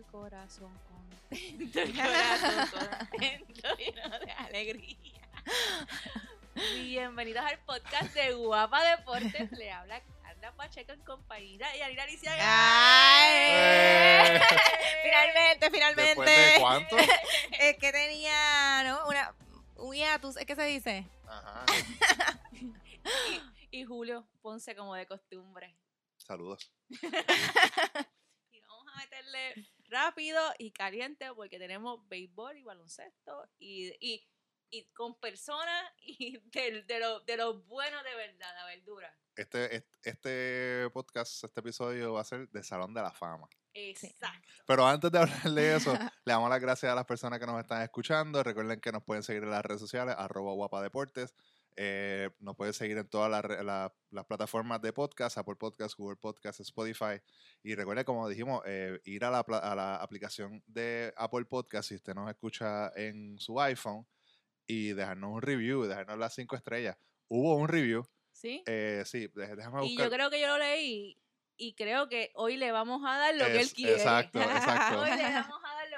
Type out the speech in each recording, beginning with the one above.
el corazón contento, el corazón contento, lleno de alegría. Bienvenidos al podcast de Guapa Deportes. Le habla Carla Pacheco en compañía y Alina Alicia. ¡Ay! Eh. Finalmente, finalmente. ¿Después de cuánto? Es que tenía, ¿no? Una, un hiatus, ¿es que se dice? Ajá. Y Julio Ponce como de costumbre. Saludos. Y vamos a meterle rápido y caliente porque tenemos béisbol y baloncesto y, y, y con personas y de, de, lo, de lo bueno de verdad, la verdura. Este, este, este podcast, este episodio va a ser de Salón de la Fama. Exacto. Pero antes de hablar de eso, le damos las gracias a las personas que nos están escuchando. Recuerden que nos pueden seguir en las redes sociales, arroba guapadeportes. Eh, nos pueden seguir en todas las re- la- las plataformas de podcast, Apple Podcast, Google Podcast, Spotify. Y recuerden, como dijimos, eh, ir a la, a la aplicación de Apple Podcast si usted nos escucha en su iPhone y dejarnos un review, dejarnos las cinco estrellas. Hubo un review, ¿Sí? eh, sí, dé- déjame y buscar. yo creo que yo lo leí y creo que hoy le vamos a dar lo que él quiere. exacto, exacto. Hoy le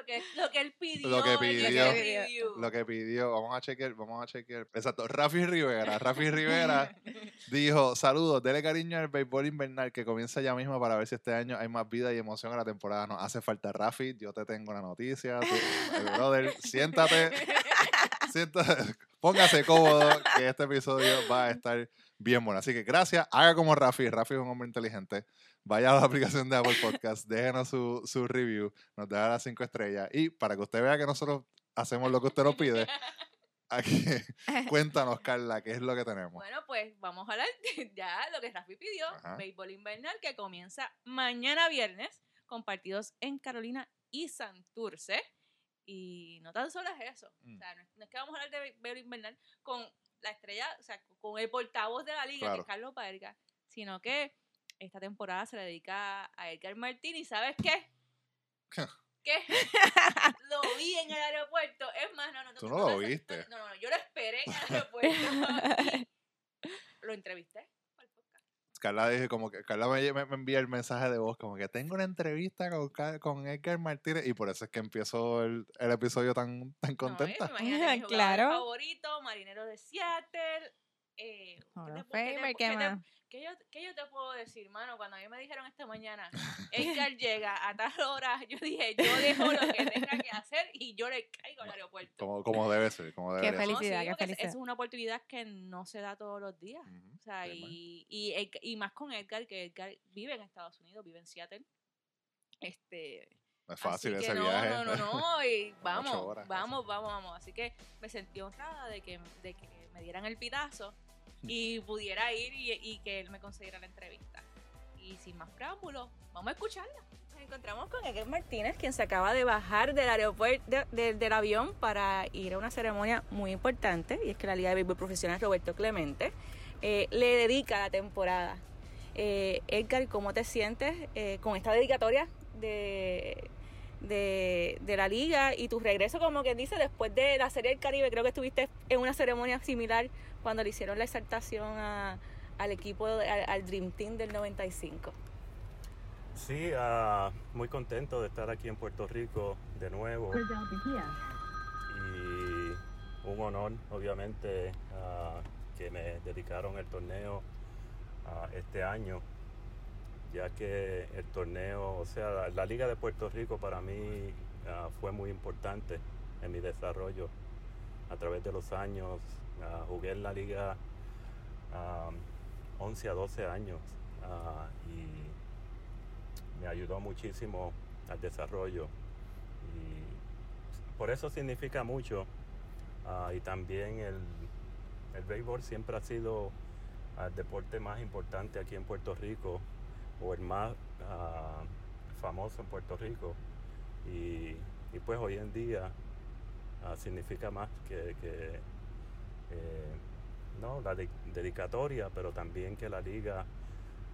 lo que, lo que él pidió. Lo que en ese pidió. review. lo que pidió, vamos a chequear, vamos a chequear. Exacto, Rafi Rivera, Rafi Rivera dijo, saludos, dele cariño al béisbol invernal que comienza ya mismo para ver si este año hay más vida y emoción en la temporada. Nos hace falta Rafi, yo te tengo la noticia, tú- eh, brother, siéntate, siéntate, póngase cómodo que este episodio va a estar bien bueno. Así que gracias, haga como Rafi, Rafi es un hombre inteligente. Vaya a la aplicación de Apple Podcast, déjenos su, su review, nos deja las cinco estrellas y para que usted vea que nosotros hacemos lo que usted nos pide, aquí, cuéntanos, Carla, qué es lo que tenemos. Bueno, pues vamos a hablar de ya lo que Rafi pidió, Ajá. béisbol invernal, que comienza mañana viernes con partidos en Carolina y Santurce. Y no tan solo es eso, Mm. o sea, no es, que vamos a hablar de bé- béisbol invernal con la estrella, o sea, con el portavoz de la liga, que es Carlos Paerga, sino que esta temporada se le dedica a Edgar Martín y ¿sabes qué? ¿Qué? lo vi en el aeropuerto. Es más, no, no, Tú no lo no, viste. No, no, no, yo lo esperé en el aeropuerto. lo entrevisté. Carla dije como que Carla me, me- me envía el mensaje de voz como que tengo una entrevista con, con Edgar Martínez y por eso es que empiezo el, el episodio tan, tan contenta. No, imagínate, Claro. favorito, Marinero de Seattle. Eh, ¿qué te. ¿Qué yo, qué yo te puedo decir, mano? Cuando a mí me dijeron esta mañana, Edgar llega a tal hora, yo dije, yo dejo lo que tenga que hacer y yo le caigo al aeropuerto. Como, como debe ser, como Qué debería ser. No, felicidad, sí, qué es- felicidad. Es una oportunidad que no se da todos los días. O sea, y, y, y más con Edgar, que Edgar vive en Estados Unidos, vive en Seattle. Este, No es fácil así que ese no, viaje. No, no, no, y vamos, horas, vamos, vamos, vamos. Así que me sentí honrada de que, de que me dieran el pitazo y pudiera ir y, que él me concediera la entrevista. Y sin más preámbulos, vamos a escucharla. Nos encontramos con Edgar Martínez, quien se acaba de bajar del aeropuerto de- de- del avión para ir a una ceremonia muy importante, y es que la Liga de Béisbol Profesional Roberto Clemente eh, le dedica la temporada. Eh, Edgar, ¿cómo te sientes eh, con esta dedicatoria de, de, de la liga y tu regreso, como que dice, después de la Serie del Caribe? Creo que estuviste en una ceremonia similar cuando le hicieron la exaltación a- al equipo, al, al Dream Team del 95. Sí, ah, muy contento de estar aquí en Puerto Rico de nuevo. Y un honor, obviamente, ah, que me dedicaron el torneo ah, este año, ya que el torneo, o sea, la, la Liga de Puerto Rico para mí fue muy importante en mi desarrollo a través de los años. ah, jugué en la liga ah, 11 a 12 años ah, y me ayudó muchísimo al desarrollo y por eso significa mucho y también el, el béisbol siempre ha sido el deporte más importante aquí en Puerto Rico o el más famoso en Puerto Rico y pues hoy en día ah, significa más que, que, eh, no la de- dedicatoria pero también que la liga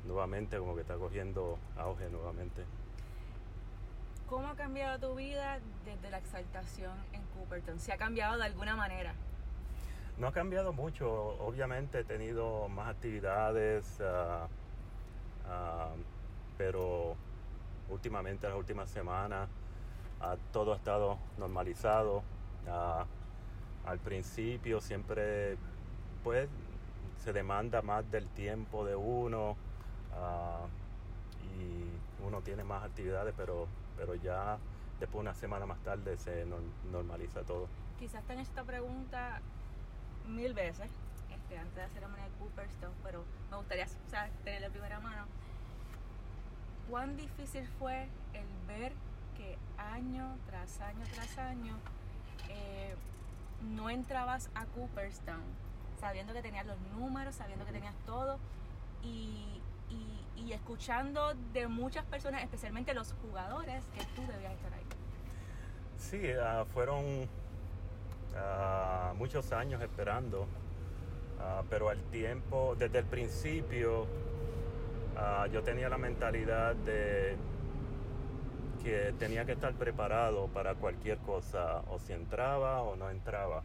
nuevamente como que está cogiendo auge nuevamente. ¿Cómo ha cambiado tu vida desde la exaltación en Cooperton? ¿Se ha cambiado de alguna manera? No ha cambiado mucho, obviamente he tenido más actividades, ah, ah, pero últimamente, las últimas semanas, todo ha estado normalizado. Al principio siempre pues se demanda más del tiempo de uno ah, y uno tiene más actividades, pero, pero ya después una semana más tarde se nor- normaliza todo. Quizás te han esta pregunta mil veces este, antes de la ceremonia de Cooperstown, pero me gustaría o sea, tener de primera mano. ¿Cuán difícil fue el ver que año tras año tras año eh, no entrabas a Cooperstown sabiendo que tenías los números, sabiendo que tenías todo y, y- escuchando de muchas personas, especialmente los jugadores, que tú debías estar ahí? Sí, ah, fueron ah, muchos años esperando, ah, pero al tiempo, desde el principio, yo tenía la mentalidad de que tenía que estar preparado para cualquier cosa, o si entraba o no entraba.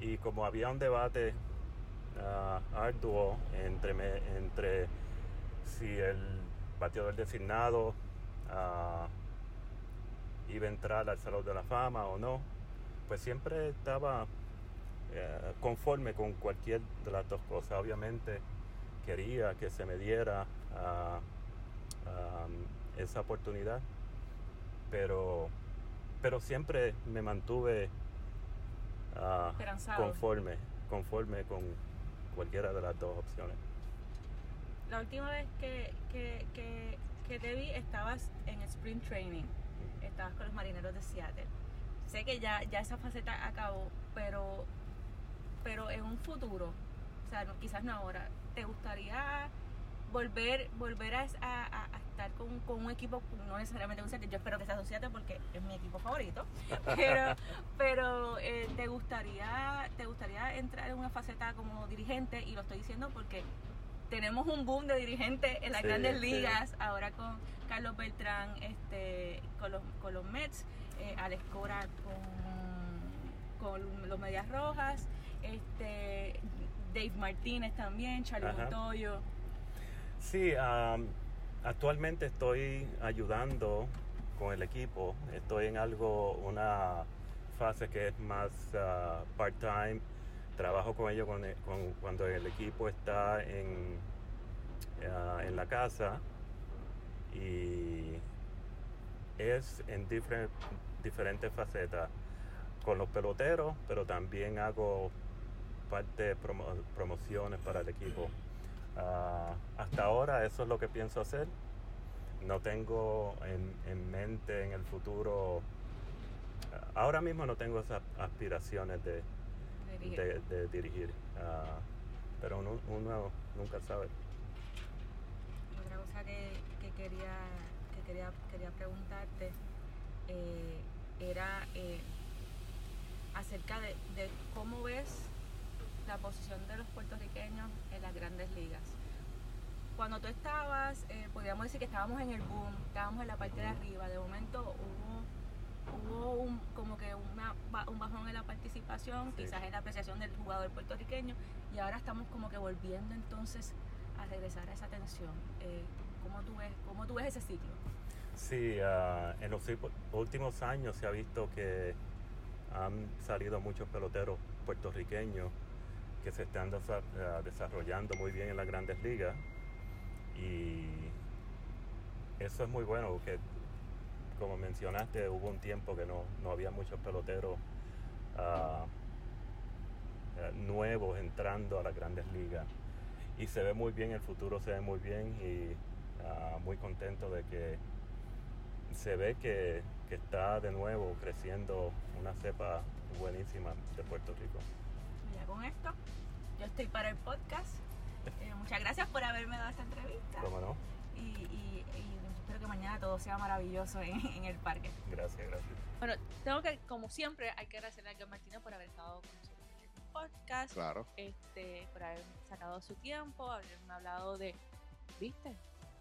Y como había un debate ah, arduo entre, entre si el bateador designado ah, iba a entrar al Salón de la Fama o no, pues siempre estaba eh, conforme con cualquier de las dos cosas. Obviamente quería que se me diera ah, esa oportunidad, pero, pero siempre me mantuve ah, conforme, conforme con cualquiera de las dos opciones. La última vez que, que, que, que te vi estabas en Spring Training, estabas con los marineros de Seattle. Sé que ya, ya esa faceta acabó, pero, pero en un futuro, o sea, no- quizás no ahora, ¿te gustaría volver volver a, a- a- a estar con, con un equipo, no necesariamente un Seattle, yo espero que sea Seattle porque es mi equipo favorito, pero, pero eh, ¿te, gustaría, ¿te gustaría entrar en una faceta como dirigente? Y lo estoy diciendo porque tenemos un boom de dirigentes en las Sí, grandes sí. ligas, ahora con Carlos Beltrán este, con, los, con los Mets, eh, Alex Cora con, con los Medias Rojas, este, Dave Martínez también, Charlie. Montoyo. Sí, actualmente estoy ayudando con el equipo. Estoy en algo, una fase que es más ah, part-time. Trabajo con ellos cuando el equipo está en, ah, en la casa y es en difer- diferentes facetas con los peloteros, pero también hago parte de promo- promociones para el equipo. Ah, hasta ahora eso es lo que pienso hacer. No tengo en, en mente en el futuro, ah, ahora mismo no tengo esas aspiraciones de, dirige. de- de dirigir, Ah, pero uno, uno nunca sabe. Otra cosa que, que quería que quería quería preguntarte eh, era eh, acerca de, de cómo ves la posición de los puertorriqueños en las grandes ligas. Cuando tú estabas, eh, podríamos decir que estábamos en el boom, estábamos en la parte de arriba, de momento hubo, hubo un, como que una un bajón en la participación, Sí. quizás en la apreciación del jugador puertorriqueño, y ahora estamos como que volviendo entonces a regresar a esa tensión. Eh, ¿cómo, tú ves, ¿Cómo tú ves ese ciclo? Sí, ah, en los últimos años se ha visto que han salido muchos peloteros puertorriqueños que se están ah, desarrollando muy bien en las grandes ligas y eso es muy bueno porque como mencionaste hubo un tiempo que no, no había muchos peloteros ah, eh, nuevos entrando a las grandes ligas y se ve muy bien, el futuro se ve muy bien y ah, muy contento de que se ve que está de nuevo creciendo una cepa buenísima de Puerto Rico. Con esto, yo estoy para el podcast. Eh, muchas gracias por haberme dado esta entrevista. ¿Cómo no? Y, y- y espero que mañana todo sea maravilloso en, en el parque. Gracias, gracias. Bueno, tengo que, como siempre, hay que agradecerle a Edgar Martínez por haber estado con nosotros en este podcast, Claro. este, por haber sacado su tiempo, haberme hablado de, viste,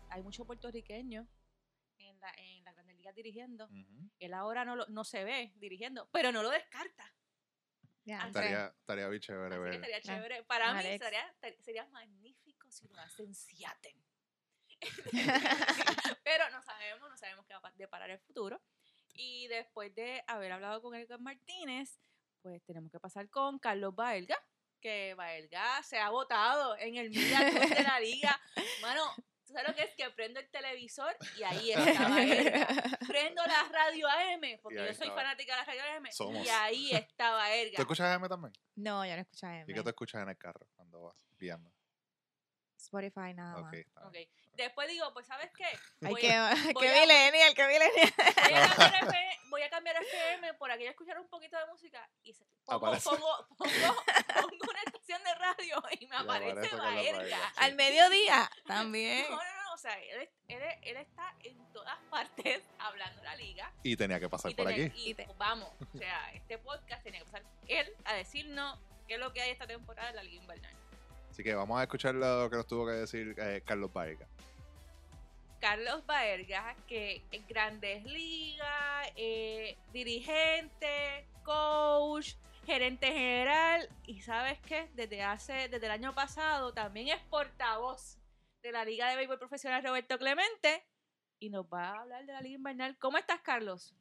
hay muchos puertorriqueños en la, en la Grandes Ligas dirigiendo. Él ahora no, lo- no se ve dirigiendo, pero no lo descarta. Estaría, estaría bien chévere Así que ver. estaría Ah, chévere. Para mí Alex. sería, sería magnífico si lo hacen Seattle. pero no sabemos, no sabemos qué va a deparar el futuro. Y después de haber hablado con Edgar Martínez, pues tenemos que pasar con Carlos Baelga, que Baelga se ha votado en el Media de la liga. Mano, ¿tú sabes lo que es? Que prendo el televisor y ahí está Baelga. Prendo la radio AM, porque yo soy fanática de la radio AM, Somos. y ahí está Baelga. ¿Tú escuchas AM también? No, yo no escucho AM. ¿Y qué tú escuchas en el carro cuando vas guiando? Spotify nada Ok, más. está Ok. bien. Después digo, pues ¿sabes qué? Ay, Voy qué, a- qué voy a- millennial, qué millennial. voy a cambiar FM, voy a cambiar FM por aquí a escuchar un poquito de música y se- pongo, Aparece. pongo, pongo, pongo una estación de radio y me aparece Baerga. Baerga. Al mediodía también. No, no, no, o sea, él, él, él está en todas partes hablando de la liga. Y tenía que pasar y por tenía- aquí. y, te- pues, vamos, o sea, este podcast tenía que pasar él a decirnos qué es lo que hay esta temporada de la liga invernal. Así que vamos a escuchar lo que nos tuvo que decir eh, Carlos Baerga. Carlos Baerga, que en Grandes Ligas, eh, dirigente, coach, gerente general, y sabes qué, desde hace, desde el año pasado también es portavoz de la Liga de Béisbol Profesional Roberto Clemente, y nos va a hablar de la Liga Invernal. ¿Cómo estás, Carlos?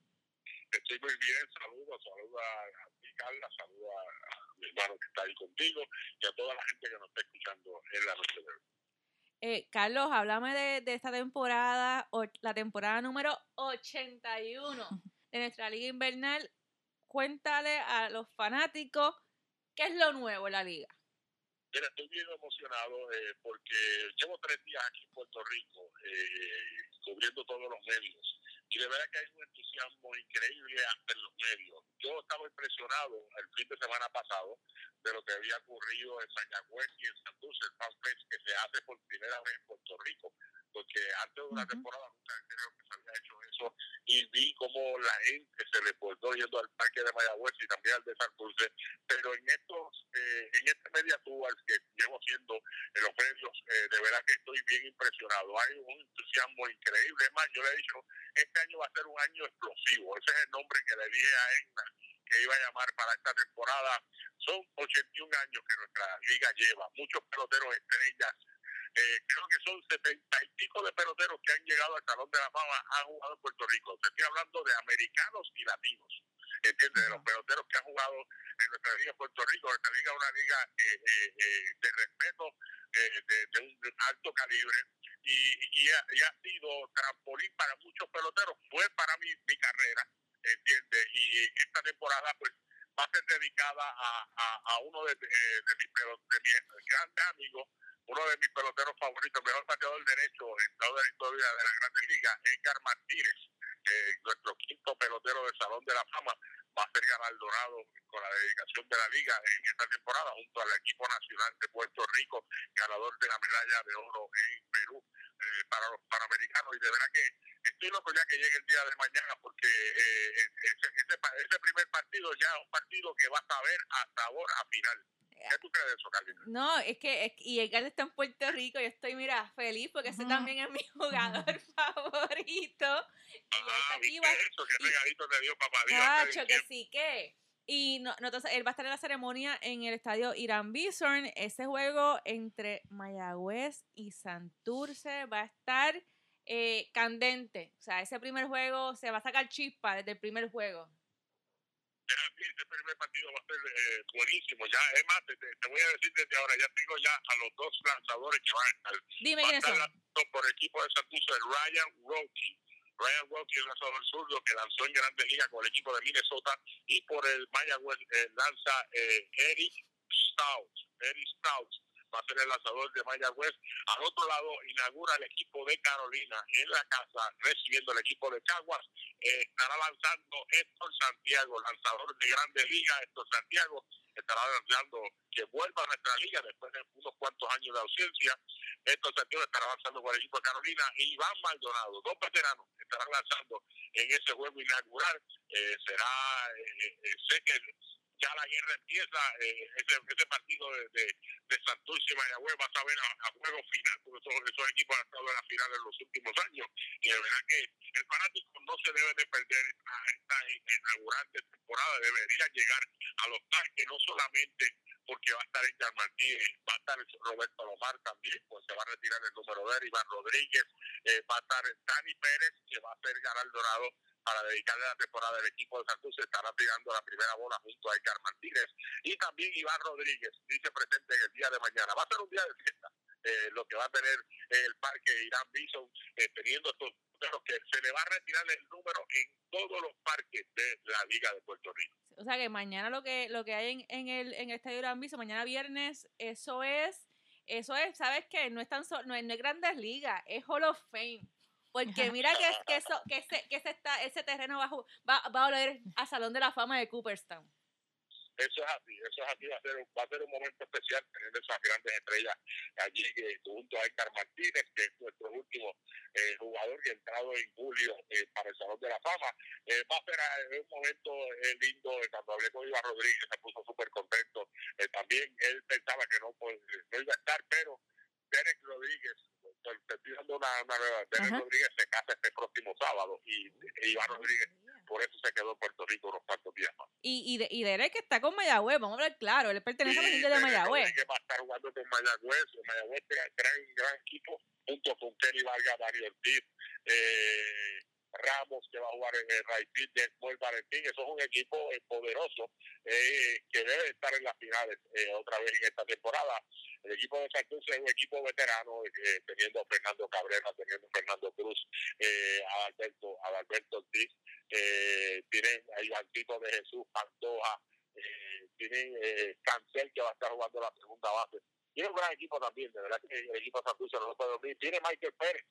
Estoy muy bien, saludos, saludos a, ti, Carla, saludos a, a mi hermano que está ahí contigo y a toda la gente que nos está escuchando en la noche de hoy. Eh, Carlos, háblame de, de esta temporada, o- la temporada número 81 de nuestra Liga Invernal. Cuéntale a los fanáticos qué es lo nuevo en la liga. Mira, estoy bien emocionado eh, porque llevo tres días aquí en Puerto Rico eh, cubriendo todos los medios y de verdad que hay un entusiasmo increíble en los medios. Yo estaba impresionado el fin de semana pasado de lo que había ocurrido en Mayagüez y en Santurce, el Fan Fest que se hace por primera vez en Puerto Rico, porque antes de una temporada nunca creo que se había hecho eso y vi cómo la gente se desbordó yendo al parque de Mayagüez y también al de Santurce, pero en estos, eh, en este media tour que llevo haciendo en los medios, eh, de verdad que estoy bien impresionado. Hay un entusiasmo increíble. Es más, yo le he dicho, este año va a ser un año explosivo. Ese es el nombre que le dije a Egna que iba a llamar para esta temporada. Son 81 años que nuestra liga lleva, muchos peloteros estrellas. Eh, creo que son 70 y pico de peloteros que han llegado al Salón de la Fama, han jugado en Puerto Rico. Te estoy hablando de americanos y latinos. ¿Entiendes? De los peloteros que han jugado en nuestra liga en Puerto Rico. Nuestra liga es una liga eh, eh, eh, de respeto, eh, de, de un alto calibre. Y, y, ha, y ha sido trampolín para muchos peloteros. Fue para mi, mi carrera, ¿entiendes? Y esta temporada, pues, va a ser dedicada a, a, a uno de, de, de mis, de mis grandes amigos, uno de mis peloteros favoritos, el mejor bateador derecho en toda la historia de la Grandes Ligas, Edgar Martínez, eh, nuestro quinto pelotero del Salón de la Fama, va a ser galardonado con la dedicación de la liga en esta temporada junto al equipo nacional de Puerto Rico, ganador de la medalla de oro en Perú eh, para los panamericanos. Y de verdad que estoy loco ya que llegue el día de mañana porque eh, ese, ese, ese primer partido ya es un partido que va a saber a sabor a final. ¿Qué tú crees de eso, Carlita? No, es que, es, y Edgar está en Puerto Rico, yo estoy, mira, feliz porque ese también es mi jugador favorito. Y Ah, aquí, ¿viste va, eso? ¿Qué y- regalito te dio papá Dios? Cacho, que sí que. Y no, no, entonces él va a estar en la ceremonia en el estadio Irán Bison. Ese juego entre Mayagüez y Santurce va a estar eh, candente. O sea, ese primer juego se va a sacar chispa desde el primer juego. Este primer partido va a ser eh, buenísimo. Ya, es más, te, te- voy a decir desde ahora, ya tengo ya a los dos lanzadores que van a estar. Dime Va quiénes son. por el equipo de Santurce, Ryan Rocky. Ryan Rocky, el lanzador zurdo que lanzó en Grandes Ligas con el equipo de Minnesota. Y por el Mayagüez eh, lanza eh, Eric Stout. Eric Stout va a ser el lanzador de Mayagüez. Al otro lado inaugura el equipo de Carolina en la casa, recibiendo el equipo de Caguas. Eh, estará lanzando Héctor Santiago, lanzador de Grandes Ligas. Héctor Santiago estará lanzando que vuelva a nuestra liga después de unos cuantos años de ausencia. Héctor Santiago estará lanzando por el equipo de Carolina. Y Iván Maldonado, dos veteranos, estarán lanzando en ese juego inaugural. Eh, será, eh, eh, sé que ya la guerra empieza, eh, ese, ese partido de, de, de Santurce y Mayagüez va a saber a, juego final, porque esos, esos equipos han estado en la final en los últimos años. Y de verdad que el fanático no se debe de perder esta, esta inaugurante temporada, debería llegar a los parques, no solamente porque va a estar Edgar Martínez, va a estar Roberto Lomar también, pues se va a retirar el número de Iván Rodríguez, eh, va a estar Dani Pérez, que va a ser Garal Dorado, para dedicarle la temporada del equipo de Santurce estará tirando la primera bola junto a Edgar Martínez y también Iván Rodríguez dice presente en el día de mañana. Va a ser un día de fiesta, eh, lo que va a tener el parque Irán Bison eh, teniendo estos números que se le va a retirar el número en todos los parques de la Liga de Puerto Rico. O sea que mañana lo que lo que hay en, en el en el estadio Gran Viso, mañana viernes, eso es, eso es, ¿sabes qué? No es tan so- no, es, no es Grandes Ligas, es Hall of Fame. Porque mira que, que, eso, que, ese, que ese, está, ese terreno va va, va a oler a Salón de la Fama de Cooperstown. Eso es así, eso es así, va a ser, un- va a ser un momento especial tener esas grandes estrellas allí eh, junto a Edgar Martínez, que es nuestro último eh, jugador y entrado en julio eh, para el Salón de la Fama. Eh, va a ser un momento lindo, cuando hablé con Iván Rodríguez se puso súper contento. También él pensaba que no, pues, no iba a estar, pero Derek Rodríguez, te estoy dando una, una Derek. Rodríguez se casa este próximo sábado y e Iván Rodríguez por eso se quedó en Puerto Rico unos cuantos días más. Y, y, de, y Derek que está con Mayagüez, vamos a hablar claro, él pertenece a los Sí, indios de Mayagüez. Rodríguez va a estar jugando con Mayagüez. Mayagüez es un gran, gran equipo, junto con Kenny Vargas, Mario Ortiz, eh, Ramos, que va a jugar en el Raipid, Desmond Valentín. Eso es un equipo eh, poderoso eh, que debe estar en las finales eh, otra vez en esta temporada. El equipo de Santurce es un equipo veterano, eh, teniendo a Fernando Cabrera, teniendo a Fernando Cruz, eh, a Alberto, a Alberto Ortiz, tienen a Ivancito de Jesús, Pantoja, tienen Cancel que va a estar jugando la segunda base. Tiene un gran equipo también, de verdad que el equipo de Santurce no lo puede dormir. Tiene Michael Pérez,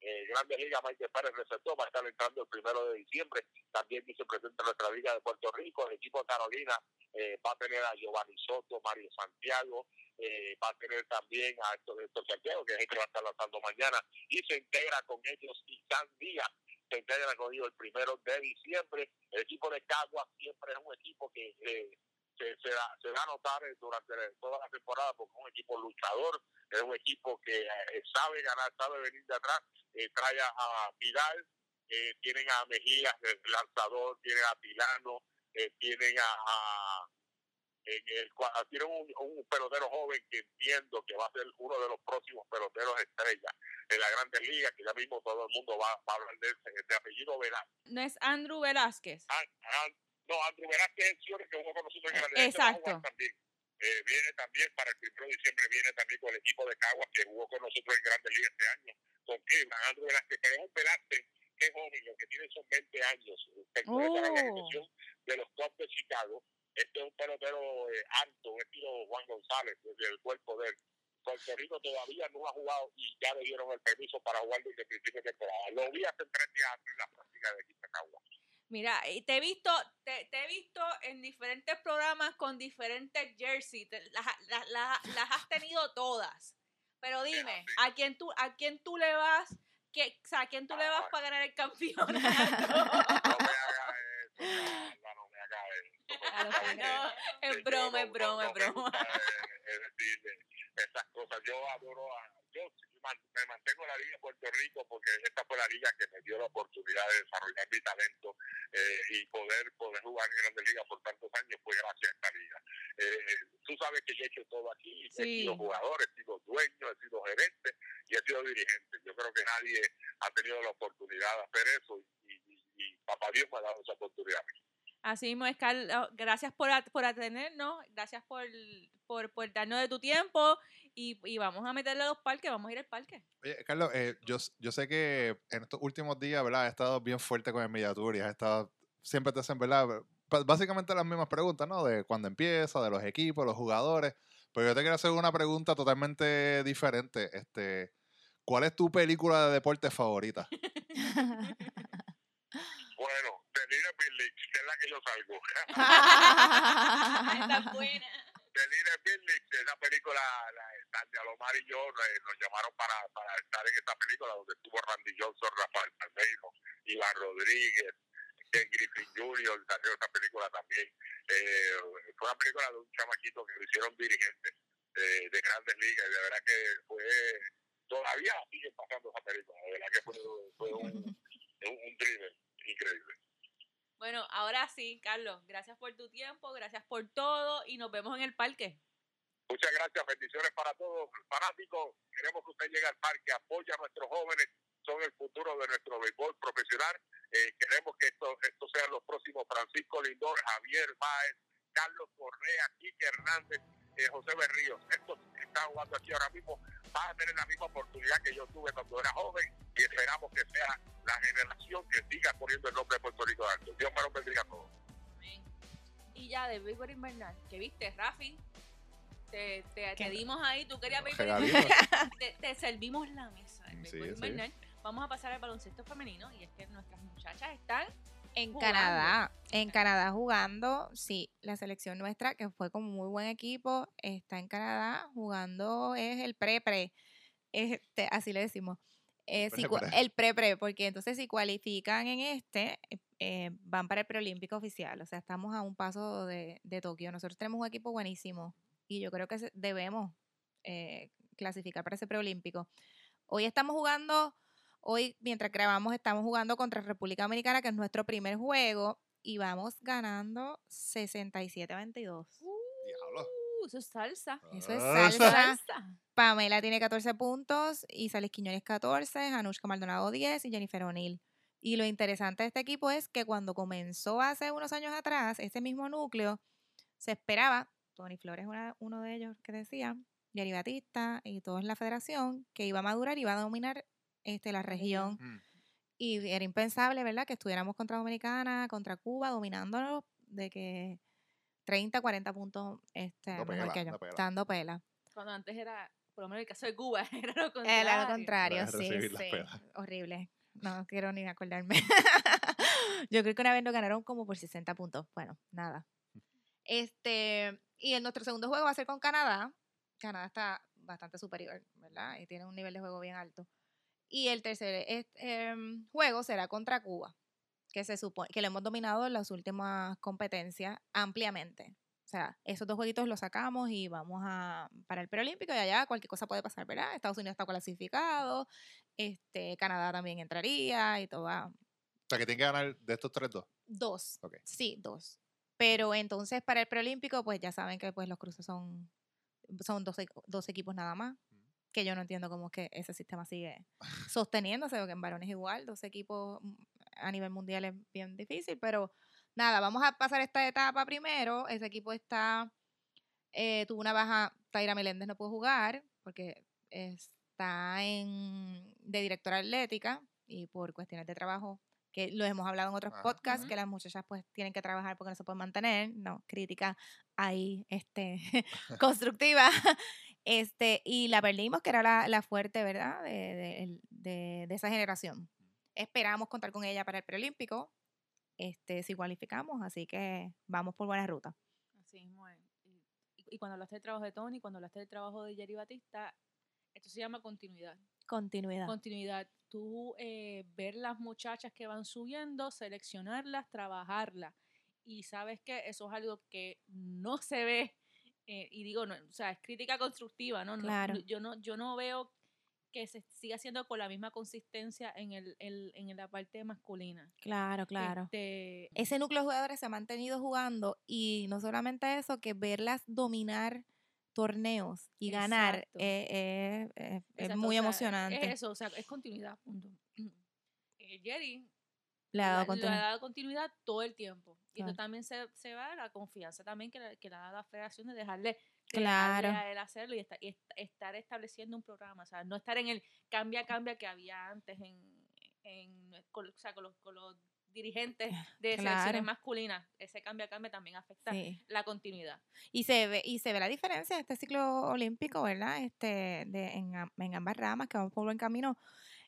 eh, Grande Liga, Michael Pérez receptor, va a estar entrando el primero de diciembre. También dice presente en nuestra Liga de Puerto Rico. El equipo de Carolina eh, va a tener a Giovanni Soto, Mario Santiago, eh, va a tener también a Héctor, Héctor Santiago, que es el que va a estar lanzando mañana, y se integra con ellos Isan Díaz, se integra con ellos el primero de diciembre. El equipo de Cagua siempre es un equipo que eh, se, se, da, se da a notar eh, durante toda la temporada porque es un equipo luchador, es un equipo que eh, sabe ganar, sabe venir de atrás, eh, trae a, Vidal, eh, tienen a Mejías, el lanzador, tienen a Tilano, eh, tienen a, a en el, tienen un, un pelotero joven que entiendo que va a ser uno de los próximos peloteros estrellas de la Grandes Ligas, que ya mismo todo el mundo va, va a hablar de, ese, de apellido Velázquez. No es Andrew Velázquez. Ah, ah, no, Andrew Velázquez es el señor que jugó con nosotros en Grandes Ligas, va a jugar Exacto. Eh, viene también para el 1 de diciembre, viene también con el equipo de Caguas que jugó con nosotros en Grandes Ligas este año, con Cleveland, Andrew Velázquez, pero es un Velázquez que es joven, lo que tiene son 20 años, pertenece a la Oh. organización de los Cubs de Chicago. Este es un pelotero eh, alto, un estilo Juan González, desde el cuerpo de él. Puerto Rico todavía no ha jugado y ya le dieron el permiso para jugar desde el principio de temporada. Lo vi hace tres días en la práctica de Quintacagua. Mira, y te he visto, te, te he visto en diferentes programas con diferentes jerseys, las, las- las- las has tenido todas. Pero dime, ¿a quién tú, a quién tú le vas, que, o sea, ¿a quién tú le vas para ganar el campeonato? No me haga eso, no me haga eso. Claro que no, es broma, es broma, es broma. eh, decir, esas cosas. Yo adoro a. Yo me mantengo en la Liga de Puerto Rico porque esta fue la liga que me dio la oportunidad de desarrollar mi talento eh, y poder poder jugar en Grandes Ligas por tantos años fue gracias a esta liga. Eh, tú sabes que yo he hecho todo aquí, he Sí. sido jugador, he sido dueño, he sido gerente y he sido dirigente. Yo creo que nadie ha tenido la oportunidad de hacer eso y, y- y papá Dios me ha dado esa oportunidad. Así mismo es, Carlos. Gracias por, por atendernos, gracias por, por, por darnos de tu tiempo y, y vamos a meterle a los parques, vamos a ir al parque. Oye, Carlos, eh, yo, yo sé que en estos últimos días, ¿verdad? Has estado bien fuerte con el Media Tour y has estado, siempre te hacen, ¿verdad? Básicamente las mismas preguntas, ¿no? De cuándo empieza, de los equipos, los jugadores. Pero yo te quiero hacer una pregunta totalmente diferente. Este, ¿Cuál es tu película de deporte favorita? Bueno, The Little Big League, que es la que yo salgo. Está buena. The Little Big League, que la, Sandy Alomar y yo eh, nos llamaron para, para estar en esta película donde estuvo Randy Johnson, Rafael Palmeiro, Iván Rodríguez, Ken Griffin Jr., salió esta película también. Eh, fue una película de un chamaquito que lo hicieron dirigente eh, de grandes ligas y de verdad que fue, todavía sigue pasando esa película, de verdad que fue, fue un, un, un thriller increíble. Bueno, ahora sí, Carlos, gracias por tu tiempo, gracias por todo y nos vemos en el parque. Muchas gracias, bendiciones para todos. Fanáticos, queremos que usted llegue al parque, apoye a nuestros jóvenes, son el futuro de nuestro béisbol profesional Eh, queremos que esto, esto sean los próximos Francisco Lindor, Javier Báez, Carlos Correa, Quique Hernández, eh, José Berríos. Estos que están jugando aquí ahora mismo van a tener la misma oportunidad que yo tuve cuando era joven y esperamos que sea la generación que siga poniendo el nombre de Puerto Rico alto. Dios me lo bendiga a todos. Amén. Y ya de béisbol invernal, que viste, Rafi, te, te, te ahí, tú querías invernal, te, te servimos la mesa del Sí, sí. Vamos a pasar al baloncesto femenino y es que nuestras muchachas están En Jugando. Canadá, en Canadá jugando, sí, la selección nuestra, que fue como muy buen equipo, está en Canadá jugando, es el pre-pre, este, así le decimos, eh, el pre-pre, porque entonces si cualifican en este, eh, eh, van para el preolímpico oficial, o sea, estamos a un paso de, de Tokio. Nosotros tenemos un equipo buenísimo y yo creo que debemos eh, clasificar para ese preolímpico. Hoy estamos jugando, hoy mientras grabamos estamos jugando contra República Dominicana, que es nuestro primer juego, y vamos ganando 67-22. Diablo. Uh, eso es salsa. Eso es salsa. Salsa. Pamela tiene 14 puntos, Isales Quiñones 14, Anushka Maldonado 10 y Jennifer O'Neill. Y lo interesante de este equipo es que cuando comenzó hace unos años atrás, ese mismo núcleo, se esperaba, Tony Flores era uno de ellos que decía, Yari Batista y todos en la federación, que iba a madurar y iba a dominar este, la región. Mm. Y era impensable, ¿verdad? Que estuviéramos contra Dominicana, contra Cuba, dominándonos de que 30, 40 puntos este, Dando mejor pela, que ellos, dando pela. dando pela. Cuando antes era, por lo menos el caso de Cuba, era lo contrario. Era lo contrario, sí, sí. Horrible. No quiero ni acordarme. Yo creo que una vez nos ganaron como por 60 puntos. Bueno, nada. Este, y en nuestro segundo juego va a ser con Canadá. Canadá está bastante superior, ¿verdad? Y tiene un nivel de juego bien alto. Y el tercer em, juego será contra Cuba, que se supone que lo hemos dominado en las últimas competencias ampliamente. O sea, esos dos jueguitos los sacamos y vamos a para el preolímpico y allá cualquier cosa puede pasar, ¿verdad? Estados Unidos está clasificado, este, Canadá también entraría y todo. va- O sea, que tienen que ganar de estos tres dos. Dos. Ok. Sí, dos. Pero entonces para el preolímpico, pues ya saben que pues los cruces son, son dos, dos equipos nada más. Que yo no entiendo cómo es que ese sistema sigue sosteniéndose, porque en varones igual, dos equipos mm, a nivel mundial es bien difícil, pero nada, vamos a pasar esta etapa primero. Ese equipo está, eh, tuvo una baja, Taira Meléndez no pudo jugar, porque está en, de directora atlética y por cuestiones de trabajo, que lo hemos hablado en otros podcasts, que las muchachas pues tienen que trabajar porque no se pueden mantener, no, crítica ahí, este, constructiva, este, y la perdimos, que era la, la fuerte, ¿verdad?, de, de, de- de esa generación. Esperamos contar con ella para el preolímpico, este, si cualificamos, así que vamos por buena ruta. Así es. Y, y cuando hablaste del trabajo de Tony, cuando hablaste del trabajo de Jerry Batista, esto se llama continuidad. Continuidad. Continuidad. Tú eh, ver las muchachas que van subiendo, seleccionarlas, trabajarlas. Y sabes que eso es algo que no se ve. eh, y digo, no, o sea, es crítica constructiva, ¿no? Claro. no- yo, no, yo no veo que se siga haciendo con la misma consistencia en, el, el- en la parte masculina. Claro, claro. Este, ese núcleo de jugadores se ha mantenido jugando y no solamente eso, que verlas dominar torneos y ganar Exacto. eh, eh, eh, es muy o sea, emocionante. Es eso, o sea, es continuidad, punto. Jerry Le ha la- dado continuidad. ha dado continuidad todo el tiempo. Y Claro. también se, se va a la confianza también que, le- que le ha dado la federación de dejarle, de Claro. a él hacerlo y, esta- y est- estar estableciendo un programa. O sea, no estar en el cambia, cambia que había antes en, en con, o sea, con, los, con los dirigentes de Claro. selecciones masculinas. Ese cambia, cambia también afecta Sí. la continuidad. Y se ve, y se ve la diferencia de este ciclo olímpico, ¿verdad? Este, de, en, en ambas ramas, que vamos por buen camino.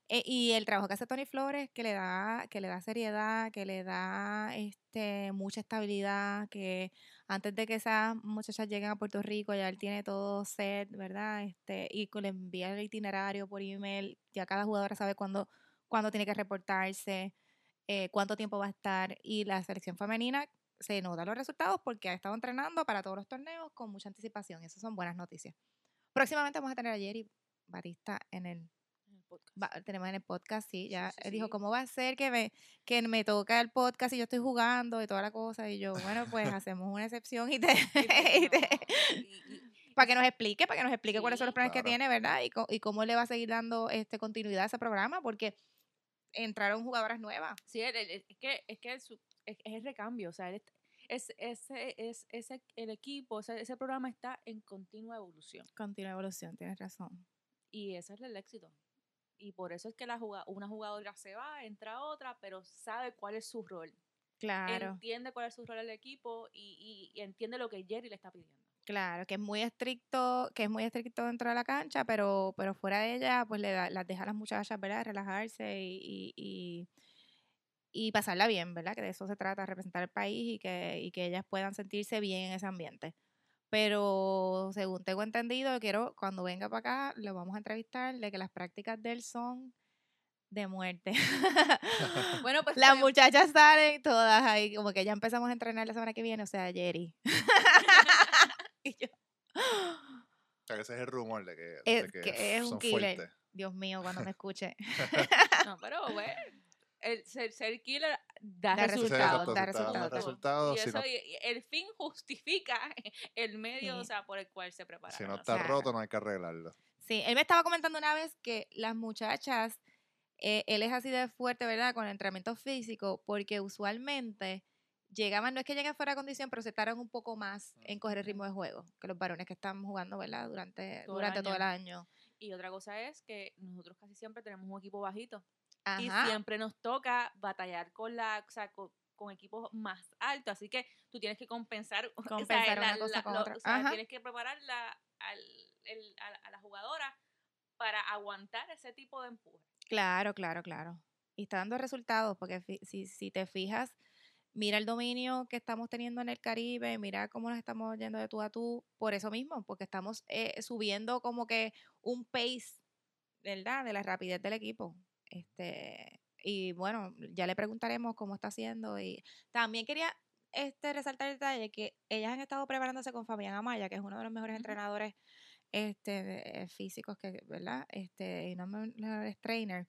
Eh, y el trabajo que hace Tony Flores, que le da, que le da seriedad, que le da este mucha estabilidad, que antes de que esas muchachas lleguen a Puerto Rico, ya él tiene todo set, ¿verdad? Este, y le envía el itinerario por email, ya cada jugadora sabe cuándo, cuándo tiene que reportarse, eh, cuánto tiempo va a estar. Y la selección femenina se notan los resultados porque ha estado entrenando para todos los torneos con mucha anticipación. Esas son buenas noticias. Próximamente vamos a tener a Jerry Batista en el podcast. va- tenemos en el podcast, sí, ya sí, él dijo, sí. ¿cómo va a ser que me, que me toca el podcast y yo estoy jugando y toda la cosa? Y yo, bueno, pues hacemos una excepción y te, Y te- y- para que nos explique, para que nos explique cuáles son los Sí, planes que claro. tiene, ¿verdad? Y, y cómo le va a seguir dando este continuidad a ese programa, porque entraron jugadoras nuevas. Sí, es que, es, que es, es el recambio, o sea, est- es, ese, es, ese, el equipo, ese, ese programa está en continua evolución Continua evolución, tienes razón. y ese es el éxito. Y por eso es que la juga- una jugadora se va, entra otra, pero sabe cuál es su rol. Claro, Entiende cuál es su rol en el equipo y, y- y entiende lo que Jerry le está pidiendo. Claro, que es muy estricto, que es muy estricto dentro de la cancha, pero, pero fuera de ella, pues le da, las deja a las muchachas, ¿verdad? Relajarse y, y, y, y pasarla bien, ¿verdad? Que de eso se trata, representar el país y que, y que ellas puedan sentirse bien en ese ambiente. Pero según tengo entendido, quiero, cuando venga para acá, lo vamos a entrevistar de que las prácticas de él son de muerte. Bueno, pues Las muchachas salen todas ahí, como que ya empezamos a entrenar la semana que viene, o sea, Jerry. O sea, que ese es el rumor de que, de Es que que es un son killer. fuertes. Dios mío, cuando me escuche. No, pero bueno, el ser, ser killer da, Da resultados. da resultados. si no- y el fin justifica el medio, Sí. o sea, por el cual se prepara. Si no está roto, no hay que arreglarlo. Sí, él me estaba comentando una vez que las muchachas, eh, él es así de fuerte, ¿verdad? Con el entrenamiento físico, porque usualmente llegaban, no es que lleguen fuera de condición, pero se tardan un poco más en coger el ritmo de juego que los varones que están jugando, ¿verdad? Durante, Todo el durante todo el año. año. Y otra cosa es que nosotros casi siempre tenemos un equipo bajito. Ajá. Y siempre nos toca batallar con la, o sea, con, con equipos más altos. Así que tú tienes que compensar, o sea, Compensar una la- cosa la- con lo- otra. o sea, Ajá. tienes que prepararla al, el- a, la- a la jugadora para aguantar ese tipo de empuje. Claro, claro, claro. Y está dando resultados, porque si te fijas, mira el dominio que estamos teniendo en el Caribe, mira cómo nos estamos yendo de tú a tú, por eso mismo, porque estamos eh, subiendo como que un pace, ¿verdad? De la rapidez del equipo. Este, y bueno, ya le preguntaremos cómo está haciendo. Y también quería este resaltar el detalle que ellas han estado preparándose con Fabián Amaya, que es uno de los mejores entrenadores este, de- físicos que, ¿verdad? Este, y no me- mejores trainer.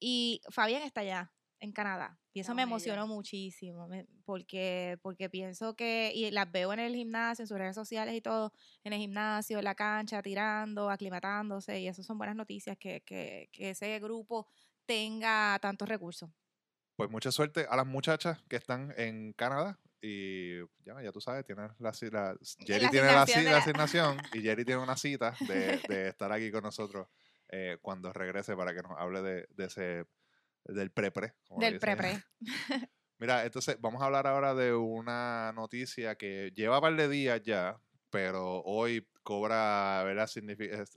Y Fabián está allá, en Canadá. Y eso me emocionó muchísimo, me- porque, porque pienso que, y las veo en el gimnasio, en sus redes sociales y todo, en el gimnasio, en la cancha, tirando, aclimatándose, y eso son buenas noticias, que, que, que ese grupo tenga tantos recursos. Pues mucha suerte a las muchachas que están en Canadá. Y ya, ya tú sabes, tienes la, la- Jerry La tiene la la- asignación y Jerry tiene una cita de, de estar aquí con nosotros eh, cuando regrese para que nos hable de, de ese del pre-pre. le Del pre-pre. Mira, entonces vamos a hablar ahora de una noticia que lleva par de días ya, pero hoy cobra, ¿verdad? Es,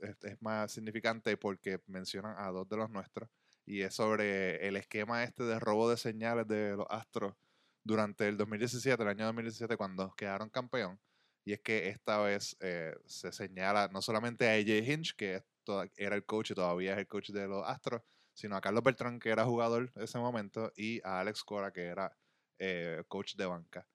es- es más significante porque mencionan a dos de los nuestros y es sobre el esquema este de robo de señales de los Astros durante el 2017, el año 2017, cuando quedaron campeón. Y es que esta vez eh, se señala no solamente a AJ Hinch, que es toda- era el coach y todavía es el coach de los Astros, sino a Carlos Beltrán, que era jugador en ese momento, y a Alex Cora, que era eh, coach de banca.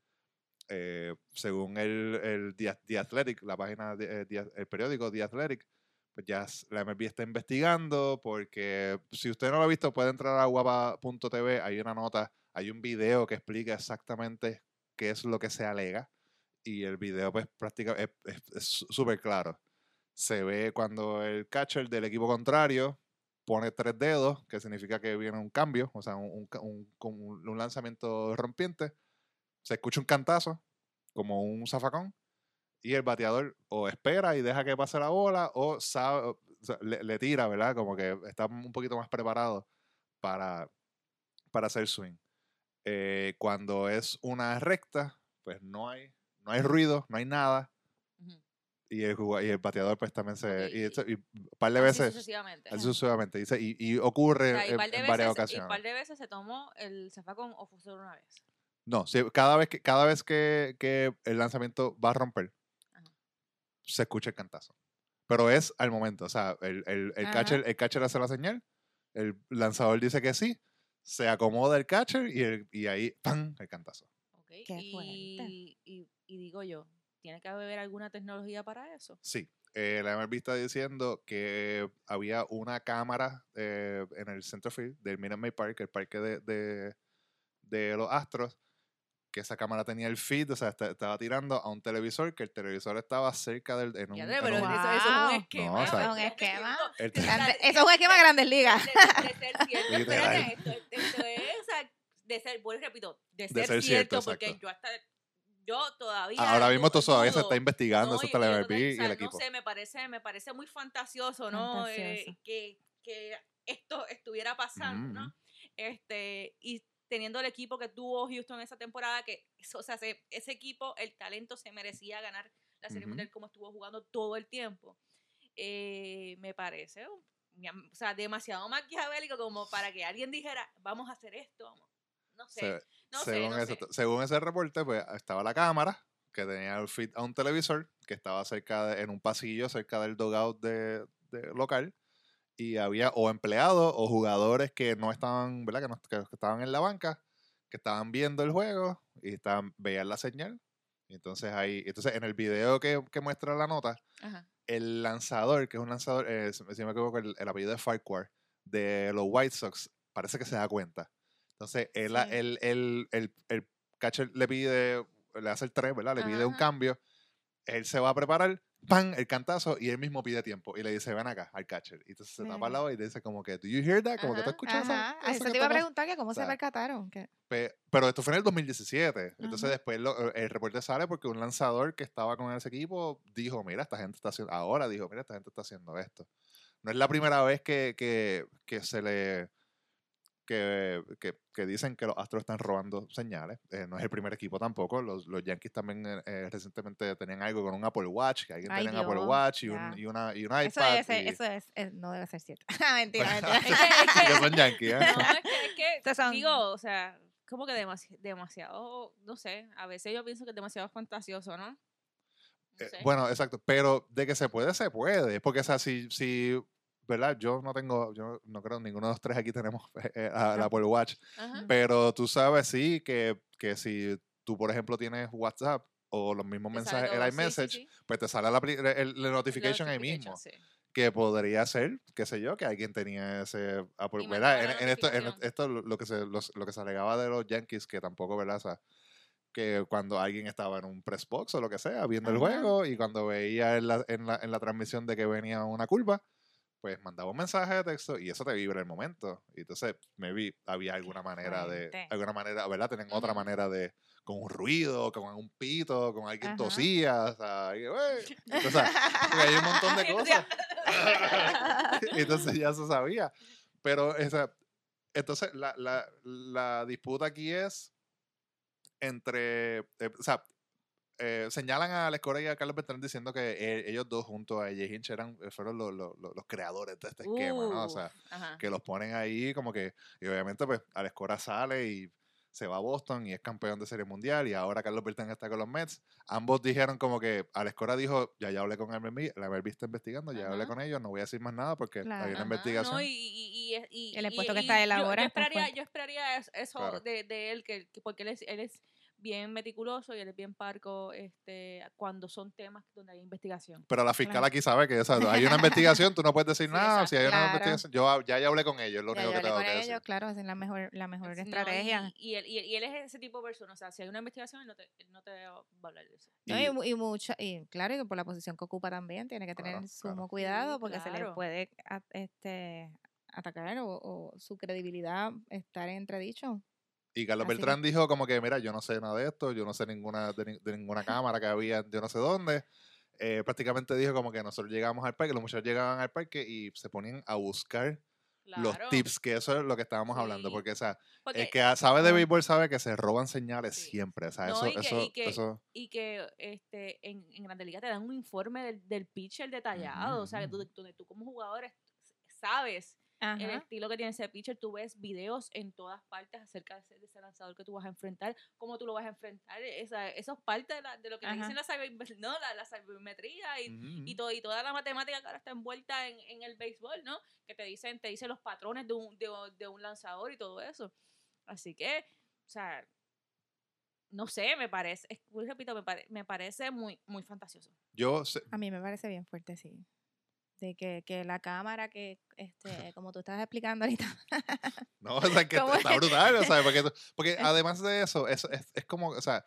Eh, según el, el The, Athletic, la página, de, eh, el periódico The Athletic, pues ya la MLB está investigando porque si usted no lo ha visto puede entrar a guapa.tv, hay una nota, hay un video que explica exactamente qué es lo que se alega y el video pues prácticamente es súper claro. Se ve cuando el catcher del equipo contrario pone tres dedos, que significa que viene un cambio, o sea, un, un lanzamiento rompiente. Se escucha un cantazo, como un zafacón, y el bateador o espera y deja que pase la bola, o, sabe, le, tira, ¿verdad? Como que está un poquito más preparado para, para hacer swing. Eh, cuando es una recta, pues no hay, no hay ruido, no hay nada. Y el, y el bateador pues también se... Ok, y, y- esto- y un par de Así veces... sucesivamente. Así sucesivamente. Dice, y, y ocurre O sea, y en, en varias veces- Y ocasiones. par de veces se tomó el zafacón o fue solo una vez. No, sí, cada vez que, cada vez que, que el lanzamiento va a romper, Ajá. se escucha el cantazo. Pero es al momento. O sea, el, el, el, catcher, el catcher hace la señal, el lanzador dice que sí, se acomoda el catcher y, el- y ahí, ¡pam! el cantazo. ¿ok? Qué y, y, y digo yo, ¿tiene que haber alguna tecnología para eso? Sí. Eh, la MLB está diciendo que había una cámara eh, en el center field del Minute Maid Park, el parque de, de, de los Astros, que esa cámara tenía el feed, o sea, esta- estaba tirando a un televisor, que el televisor estaba cerca del... En un, Ya en sé, pero un- eso, eso es un Wow. esquema. No, o sea, Es un esquema. el- eso es un esquema de grandes ligas. de, de ser cierto, esto, esto es, o sea, de ser, y repito, de ser, De ser cierto, cierto, porque yo hasta, yo todavía Ahora mismo tú todavía se está investigando, No, eso y- está la y MLB el equipo. No sé, me parece, me parece muy fantasioso, ¿no? Eh, que, que esto estuviera pasando, ¿no? Este, y teniendo el equipo que tuvo Houston esa temporada, que, o sea, se- ese equipo, el talento se merecía ganar la Serie. Mundial como estuvo jugando todo el tiempo. Eh, me parece, o sea, demasiado maquiavélico como para que alguien dijera, vamos a hacer esto, vamos. No sé, Se- no sé, según, no ese, sé. según ese reporte, pues estaba la cámara que tenía el feed a un televisor que estaba cerca de- en un pasillo cerca del dugout de, de local y había o empleados o jugadores que no estaban, ¿verdad? Que, no, que- que estaban en la banca, que estaban viendo el juego y estaban, veían la señal. Y entonces ahí, entonces en el video que, que muestra la nota, Ajá. el lanzador, que es un lanzador, eh, si me equivoco, el, el apellido de Farquhar, de los White Sox, parece que se da cuenta. Entonces, él, Sí. el, el, el, el catcher le pide, le hace el 3, ¿verdad? Le pide un cambio. Él se va a preparar, ¡pam! El cantazo y él mismo pide tiempo. Y le dice, ven acá, al catcher. Y entonces se tapa al lado y le dice como que, ¿do you hear that? Como que tú escuchas? Ajá, a eso te iba a está pas-?" preguntar que cómo se percataron. que- Pe- Pero esto fue en el 2017. Entonces después lo- el reporte sale porque un lanzador que estaba con ese equipo dijo, mira, esta gente está haciendo, ahora dijo, mira, esta gente está haciendo esto. No es la primera vez que, que, que se le... Que, que, que dicen que los Astros están robando señales. Eh, no es el primer equipo tampoco. Los, los Yankees también eh, eh, recientemente tenían algo con un Apple Watch, que alguien Ay, tenía un Apple Watch y, un, y, una, y un Eso, iPad. debe ser- y- eso es, es- no debe ser cierto. mentira, mentira. Es que, es que que- son Yankees, ¿eh? no, es que, es son- digo, o sea, como que demasi- demasiado, no sé, a veces yo pienso que es demasiado fantasioso, ¿no? No Eh, sé. Bueno, exacto. Pero de que se puede, se puede. Porque, o sea, si, si ¿verdad? Yo no tengo, yo no creo ninguno de los tres aquí tenemos eh, a- el Apple Watch. Ajá. Pero tú sabes, sí, que, que si tú, por ejemplo, tienes WhatsApp o los mismos Te mensajes, el todo, sí, sí, iMessage, sí. pues te sale la, el- la La notification ahí mismo. Que podría ser, qué sé yo, que alguien tenía ese Apple, ¿verdad? En, la en esto, en esto lo, que se, los- lo que se alegaba de los Yankees, que tampoco, ¿verdad? O sea, que cuando alguien estaba en un press box o lo que sea, viendo el juego, y cuando veía en la, en, la, en la transmisión de que venía una curva, pues mandaba un mensaje de texto y eso te vibra el momento. Y entonces, maybe había alguna manera de, alguna manera, ¿verdad? Tienen otra manera de, con un ruido, con un pito, con alguien Ajá. tosía, o sea, y, porque hay un montón de cosas. entonces ya se sabía. Pero esa, entonces la, la, la disputa aquí es entre, eh, o sea, eh, señalan a Alex Cora y a Carlos Beltrán diciendo que eh, ellos dos junto a Jay Hinch eran, eh, fueron los, los, los- los creadores de este esquema, ¿no? O sea, Uf, ajá. que los ponen ahí como que, y obviamente pues Alex Cora sale y se va a Boston y es campeón de Serie Mundial y ahora Carlos Beltrán está con los Mets. Ambos dijeron como que Alex Cora dijo, ya ya hablé con el MLB, la MLB está investigando, ya hablé Ajá. con ellos, no voy a decir más nada porque hay Claro. una Ajá, investigación. no, y, y- y- y- El y- expuesto que y está él yo- ahora Yo muy esperaría, yo esperaría es- eso Claro. de, de él, que, que- porque él es, él es bien meticuloso y él es bien parco este, cuando son temas donde hay investigación. Pero la fiscal Claro. aquí sabe que o sea, hay una investigación, tú no puedes decir Sí, nada. exacto. Si hay una Claro. investigación, yo ya, ya hablé con ellos, es lo Ya único yo que hablé tengo con que ellos, decir. claro, es la mejor, la mejor No, estrategia. y, y él, y, él, y él es ese tipo de persona, o sea, si hay una investigación, él no te, él no te va a hablar de eso. No, Y- y, mu- y mucha, y claro, y que por la posición que ocupa también tiene que tener Claro, sumo claro. cuidado porque se le puede a- este, atacar o, o su credibilidad estar en entredicho. Y Carlos Así Beltrán dijo como que, mira, yo no sé nada de esto, yo no sé ninguna de, de ninguna cámara que había, yo no sé dónde. Eh, prácticamente dijo como que nosotros llegamos al parque, los muchachos llegaban al parque y se ponían a buscar los Claro, tips, que eso es lo que estábamos hablando, Sí. porque o sea, porque- el que sabe de béisbol sabe que se roban señales Sí. siempre, o sea, No, eso, y que- eso, y que- eso, y que este en, en Grande Liga te dan un informe del, del pitcher detallado, o sea, que tú, donde tú como jugador es- sabes el Ajá. estilo que tiene ese pitcher, tú ves videos en todas partes acerca de ese, de ese lanzador que tú vas a enfrentar, cómo tú lo vas a enfrentar, esa, eso es parte de, la- de lo que Ajá. dicen la, cyber- no, la, la sabermetría y, y, todo, y toda la matemática que ahora está envuelta en, en el béisbol, ¿no? Que te dicen, te dicen los patrones de un, de, de un lanzador y todo eso. Así que, o sea, no sé, me parece, es- repito, me, pare- me parece muy, muy fantasioso. yo sé- A mí me parece bien fuerte, sí. De que, que la cámara que, este, como tú estás explicando ahorita, No, o sea, que ¿Cómo está es? brutal, o sea, porque, tú- porque además de eso, es, es, es como, o sea,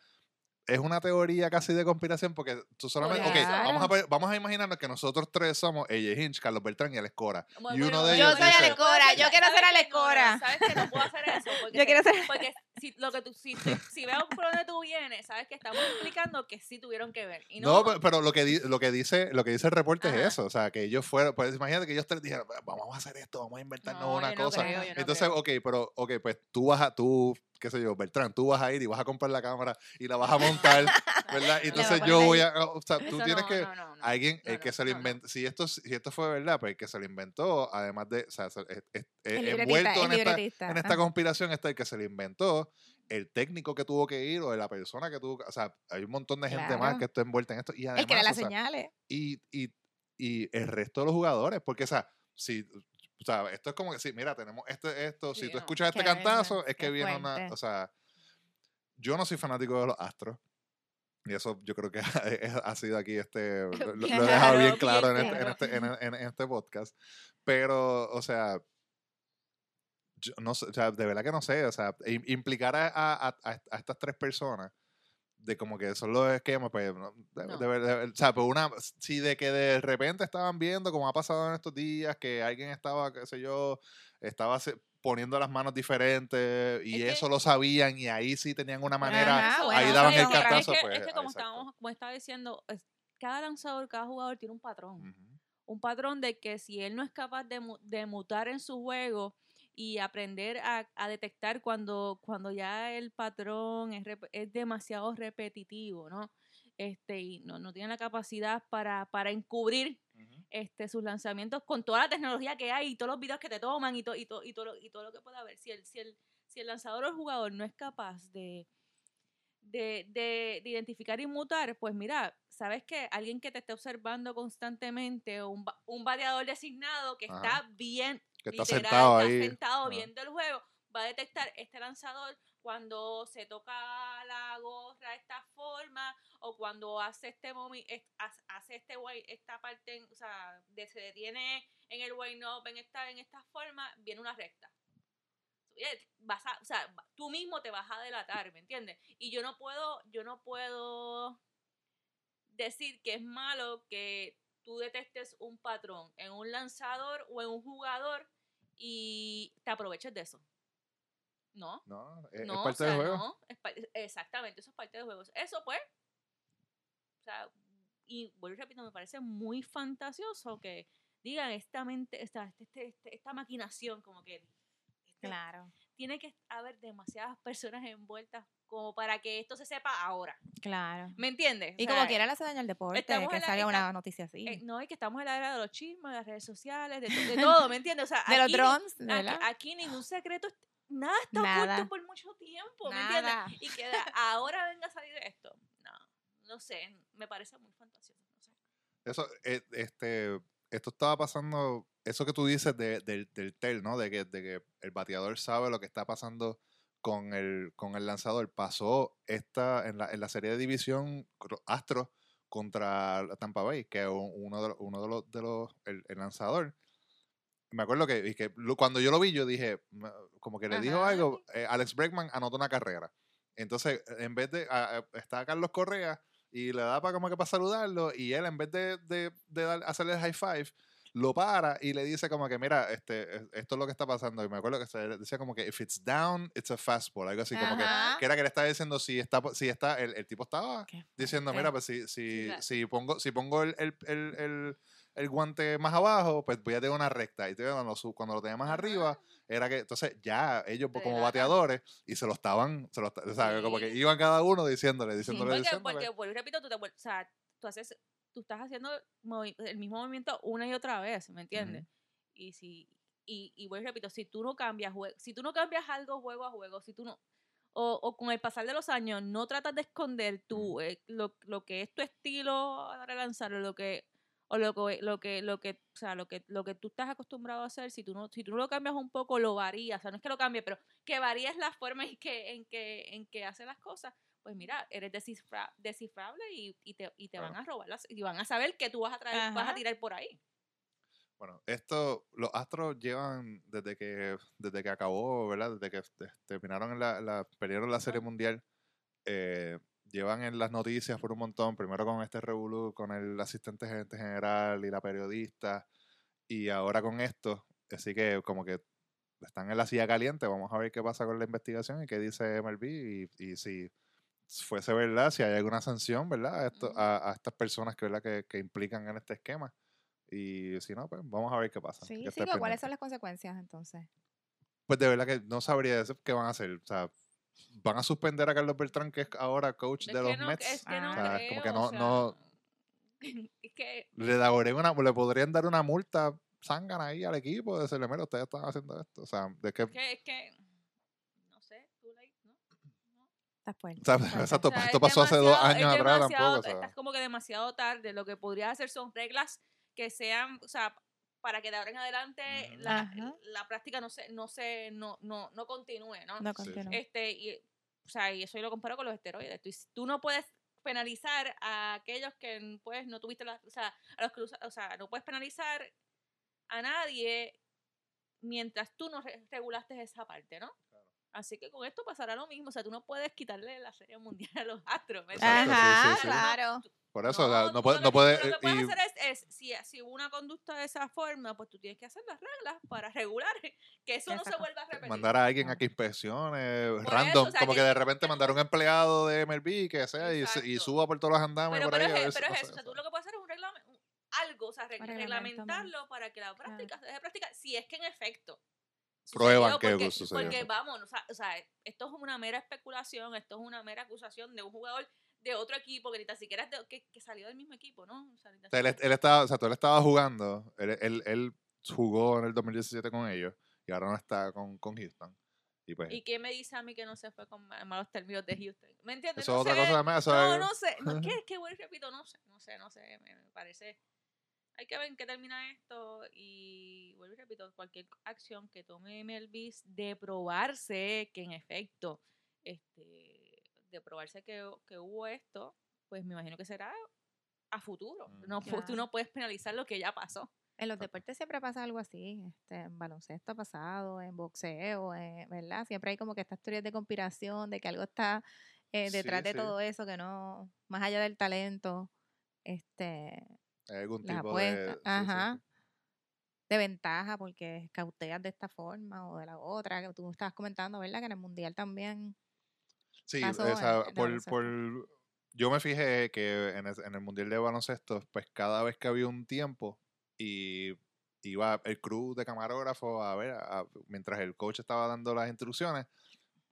es una teoría casi de conspiración porque tú solamente, ok, Claro. vamos a, ver- vamos a imaginarnos que nosotros tres somos ella Hinch, Carlos Beltrán y Alex Cora. Bueno, y uno bueno, de Yo ellos soy Alex Cora, yo quiero ser ¿sabes Alex Cora. Sabes que no puedo hacer eso. Porque Yo quiero ser- Porque si, lo que tú, si, si, veo por dónde tú vienes, sabes que estamos explicando que sí tuvieron que ver. Y no, No, pero, pero lo que di- lo que dice lo que dice el reporte Ajá. es eso, o sea, que ellos fueron, pues imagínate que ellos tres dijeron, vamos a hacer esto, vamos a inventarnos No, una yo no cosa. creo, yo Entonces, creo. ok, pero ok, pues tú vas a tú qué sé yo, Beltrán, tú vas a ir y vas a comprar la cámara y la vas a montar, ¿verdad? Y entonces yo voy a, o sea, tú tienes no, que no, no, alguien el que se lo inventó, si esto si esto fue verdad, pues el que se lo inventó, además de, o sea, se- es- es- libretista, envuelto el en esta en esta conspiración está el que se lo inventó, el técnico que tuvo que ir o la persona que tuvo, que- o sea, hay un montón de gente más Claro. que está envuelta en esto y además, el que da o las sea, señales. y, y, y el resto de los jugadores, porque, o sea, si, o sea, esto es como que, sí, mira, tenemos este, esto, si Sí, tú no. escuchas este cantazo, es que viene una, o sea, yo no soy fanático de los Astros. Y eso yo creo que ha, sido aquí este, lo, lo he dejado Claro, bien bien claro en este, en, este, en- en este podcast. Pero, o sea, yo no sé, o sea, de verdad que no sé, o sea, im- implicar a, a- a- a estas tres personas de como que son los esquemas, pues, no, de, No. de o sea, pues una, si de que de repente estaban viendo, como ha pasado en estos días, que alguien estaba, qué sé yo, estaba se- poniendo las manos diferentes y Es que- eso lo sabían y ahí sí tenían una manera, Ajá, Eso, bueno, ahí daban el que- cantazo, Es que, pues, es que como, estábamos, como estaba diciendo, cada lanzador, cada jugador tiene un patrón. Un patrón de que si él no es capaz de, de mutar en su juego y aprender a, a detectar cuando, cuando ya el patrón es, demasiado repetitivo, ¿no? Este, y no, no tiene la capacidad para, para encubrir este, sus lanzamientos con toda la tecnología que hay y todos los videos que te toman y, to- y, to- y, todo, lo- y todo lo que pueda haber. Si el, si, el, si el lanzador o el jugador no es capaz de, de, de, de identificar y mutar, pues mira, sabes que alguien que te esté observando constantemente o un, un bateador designado que Ajá. está bien, Que está literal, sentado está ahí. sentado Ajá. viendo el juego, va a detectar este lanzador cuando se toca la gorra de esta forma o cuando hace este momi- hace- este esta parte, o sea, de- se detiene en el wind up en esta en esta forma, viene una recta. Vas a, o sea, tú mismo te vas a delatar, ¿me entiendes? Y yo no puedo, yo no puedo decir que es malo que tú detectes un patrón en un lanzador o en un jugador y te aproveches de eso. No, No, es, es no, parte o sea, del juego. no, es pa- exactamente, eso es parte del juego. Eso pues, o sea, y vuelvo y repito, me parece muy fantasioso que digan esta mente, esta, este- este- este- esta maquinación, como que este, Claro, tiene que haber demasiadas personas envueltas como para que esto se sepa ahora. claro. ¿Me entiendes? O Y sea, como quiera le hace daño al deporte, estamos que en la- salga una noticia así. eh, no, y que estamos en la era de los chismes, de las redes sociales, de, de todo, ¿me entiendes? O sea, de los aquí ni- drones, Aquí, ¿verdad? aquí ningún secreto, nada está Nada. oculto por mucho tiempo, ¿me entiendes? Nada. Y que de- ahora venga a salir esto. No, no sé, me parece muy fantasioso. No sé. Eso, eh, este, esto estaba pasando, eso que tú dices de- del, del tel, ¿no? De que, de que el bateador sabe lo que está pasando con el, con el lanzador. Pasó esta, en la, en la serie de división Astros contra la Tampa Bay, que es uno de los, uno de los, de los el, el lanzador. Me acuerdo que, y que cuando yo lo vi, yo dije, "Ma- como que le dijo Ajá. algo, eh, Alex Bregman anotó una carrera. Entonces, en vez de, a- a- está Carlos Correa y le da para como que para saludarlo y él en vez de, de, de dar- hacerle el high five, lo para y le dice como que, mira, este, es- esto es lo que está pasando. Y me acuerdo que se decía como que, if it's down, it's a fastball, algo así, como que, Ajá. que era que le estaba diciendo si está, si está, el, el tipo estaba diciendo, mira, pues si, si, si pongo, si pongo el, el, el, el- guante más abajo, pues voy a tener una recta. Y cuando, cuando lo tenía más Ajá. arriba, era que, entonces ya ellos como bateadores, y se lo estaban, se lo, o sea, como que Sí. iban cada uno diciéndole, diciéndole, Porque, diciéndole. porque y repito, tú, te, o sea, tú, haces, tú estás haciendo el mismo movimiento una y otra vez, ¿me entiendes? Y si y, y y repito, si tú no cambias si tú no cambias algo juego a juego, si tú no o, o con el pasar de los años no tratas de esconder tu eh, lo, lo que es tu estilo a lanzar o lo que o lo que lo que lo que o sea lo que lo que tú estás acostumbrado a hacer si tú no si tú no lo cambias un poco lo varías o sea no es que lo cambies pero que varíes la forma en que en que en que haces las cosas pues mira eres descifra- descifrable y, y te, y te van a robar las, y van a saber que tú vas a traer vas a tirar por ahí. Bueno, esto, los Astros llevan desde que desde que acabó, ¿verdad? Desde que te- terminaron en la, la perdieron la Serie Mundial, eh, llevan en las noticias por un montón, primero con este revolú, con el asistente gerente general y la periodista, y ahora con esto, así que como que están en la silla caliente, vamos a ver qué pasa con la investigación y qué dice MLB y, y si fuese verdad, si hay alguna sanción, ¿verdad? A, esto- a, a estas personas que, ¿verdad? Que, que implican en este esquema. Y si no, pues vamos a ver qué pasa. Sí, sí, ¿cuáles son las consecuencias entonces? Pues de verdad que no sabría qué van a hacer. O sea, van a suspender a Carlos Beltrán, que es ahora coach de los no- Mets. Es que no. O sea, creo, como que o no- sea, no- Es que Le, una, le podrían dar una multa zángana ahí al equipo de mira, ustedes están haciendo esto. O sea, de que... es que, es que no sé, tú late, ¿no? ¿No? Está fuerte. o sea, está fuerte. exacto, O sea, esto es pasó hace dos años es atrás tampoco. o sea. Estás como que demasiado tarde. Lo que podría hacer son reglas que sean, o sea, para que de ahora en adelante la, la práctica no se, no se, no, no, no continúe, ¿no? No continúa. Este, y, o sea, y eso yo lo comparo con los esteroides. Tú, tú no puedes penalizar a aquellos que pues no tuviste la, o sea, a los que usa- o sea, no puedes penalizar a nadie mientras tú no re- regulaste esa parte, ¿no? Así que con esto pasará lo mismo, o sea, tú no puedes quitarle la serie mundial a los astros. ¿me Exacto, Ajá, sí, sí. claro. Por eso, o sea, no, puede, lo no puede. Lo que puedes y- hacer es, es si, si hubo una conducta de esa forma, pues tú tienes que hacer las reglas para regular que eso no se Exacto. vuelva a repetir. mandar a alguien a que inspeccione Por random, eso, o sea, como que- que de repente mandar un empleado de MLB que sea y, y Exacto. suba por todos los andames pero, por pero ahí. a es, si pero es eso, o sea, tú lo que puedes hacer es un reglamento, algo, o sea, reglamentarlo para que la práctica se deje de practicar, si es que en efecto Prueban sucedió, que porque, sucedió. Porque vamos, o sea, o sea, esto es una mera especulación, esto es una mera acusación de un jugador de otro equipo que ni tan siquiera es de- que, que salió del mismo equipo, ¿no? O sea, él, él estaba, o sea, tú él estaba jugando, él, él, él jugó en el 2017 con ellos y ahora no está con, con Houston. Y pues, ¿Y quién me dice a mí que no se fue con ma- malos términos de Houston? ¿Me entiendes? eso no es otra sé, cosa más. Eso No, no sé. No, ¿qué, qué bueno, repito, no sé, no sé, no sé. Me, me parece. Hay que ver en qué termina esto. Y vuelvo y repito, cualquier acción que tome MLB de probarse que en efecto, este, de probarse que, que hubo esto, pues me imagino que será a futuro. Mm. No, Tú no puedes penalizar lo que ya pasó. En los deportes siempre pasa algo así, este, en baloncesto ha pasado, en boxeo, en- ¿verdad? Siempre hay como que estas teorías de conspiración, de que algo está eh, Sí, detrás de sí. todo eso, que no, más allá del talento, este, hay algún las tipo de. apuestas, sí, sí, ajá, de ventaja porque cauteas de esta forma o de la otra, que tú estabas comentando, ¿verdad? Que en el mundial también. Sí, sea, en- por, por, yo me fijé que en el, en el Mundial de Baloncesto, pues cada vez que había un tiempo y iba el crew de camarógrafo a ver, a- mientras el coach estaba dando las instrucciones,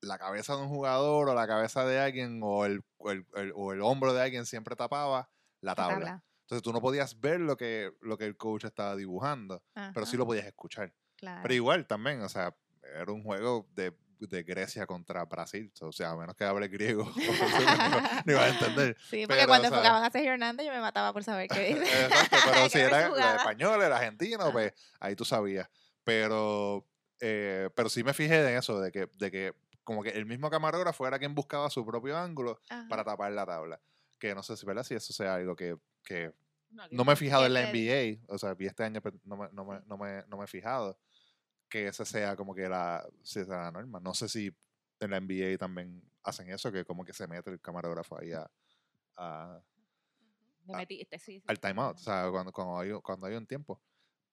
la cabeza de un jugador o la cabeza de alguien o el, el, el- o el hombro de alguien siempre tapaba la la tabla. Entonces tú no podías ver lo que, lo que el coach estaba dibujando, pero sí lo podías escuchar. claro. Pero igual también, o sea, era un juego de, de Grecia contra Brasil. O sea, a menos que hable griego, no, no iba a entender. Sí, porque pero, cuando o sea- a Sergio Hernández yo me mataba por saber qué dice. Exacto, pero si era el español, el argentino, pues ahí tú sabías. Pero, eh, pero sí me fijé en eso, de que, de que como que el mismo camarógrafo era quien buscaba su propio ángulo Ajá. para tapar la tabla. Que no sé si, ¿verdad? si eso sea algo que, que no me he fijado en la NBA, o sea, vi este año, pero no me, no me, no me, no me he fijado que esa sea como que la, si esa la norma. No sé si en la NBA también hacen eso, que como que se mete el camarógrafo ahí a, a- sí, sí. al timeout, o sea, cuando, cuando, hay, cuando hay un tiempo.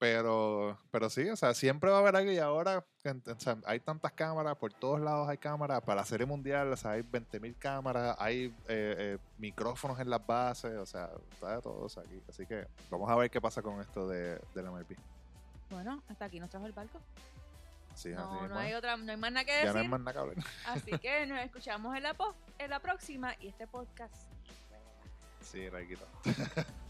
Pero, pero sí, o sea, siempre va a haber algo y ahora o sea, hay tantas cámaras, por todos lados hay cámaras, para la serie mundial, o sea, hay 20.000 cámaras, hay eh, eh, micrófonos en las bases, o sea, está de todo aquí. Así que vamos a ver qué pasa con esto de, de la MLB. Bueno, hasta aquí nos trajo el barco. Sí, así No, no mismo hay otra, no hay más nada que ya no decir. hay más nada que hablar. Así que nos escuchamos en la, en la próxima y este podcast. Sí, Raikito.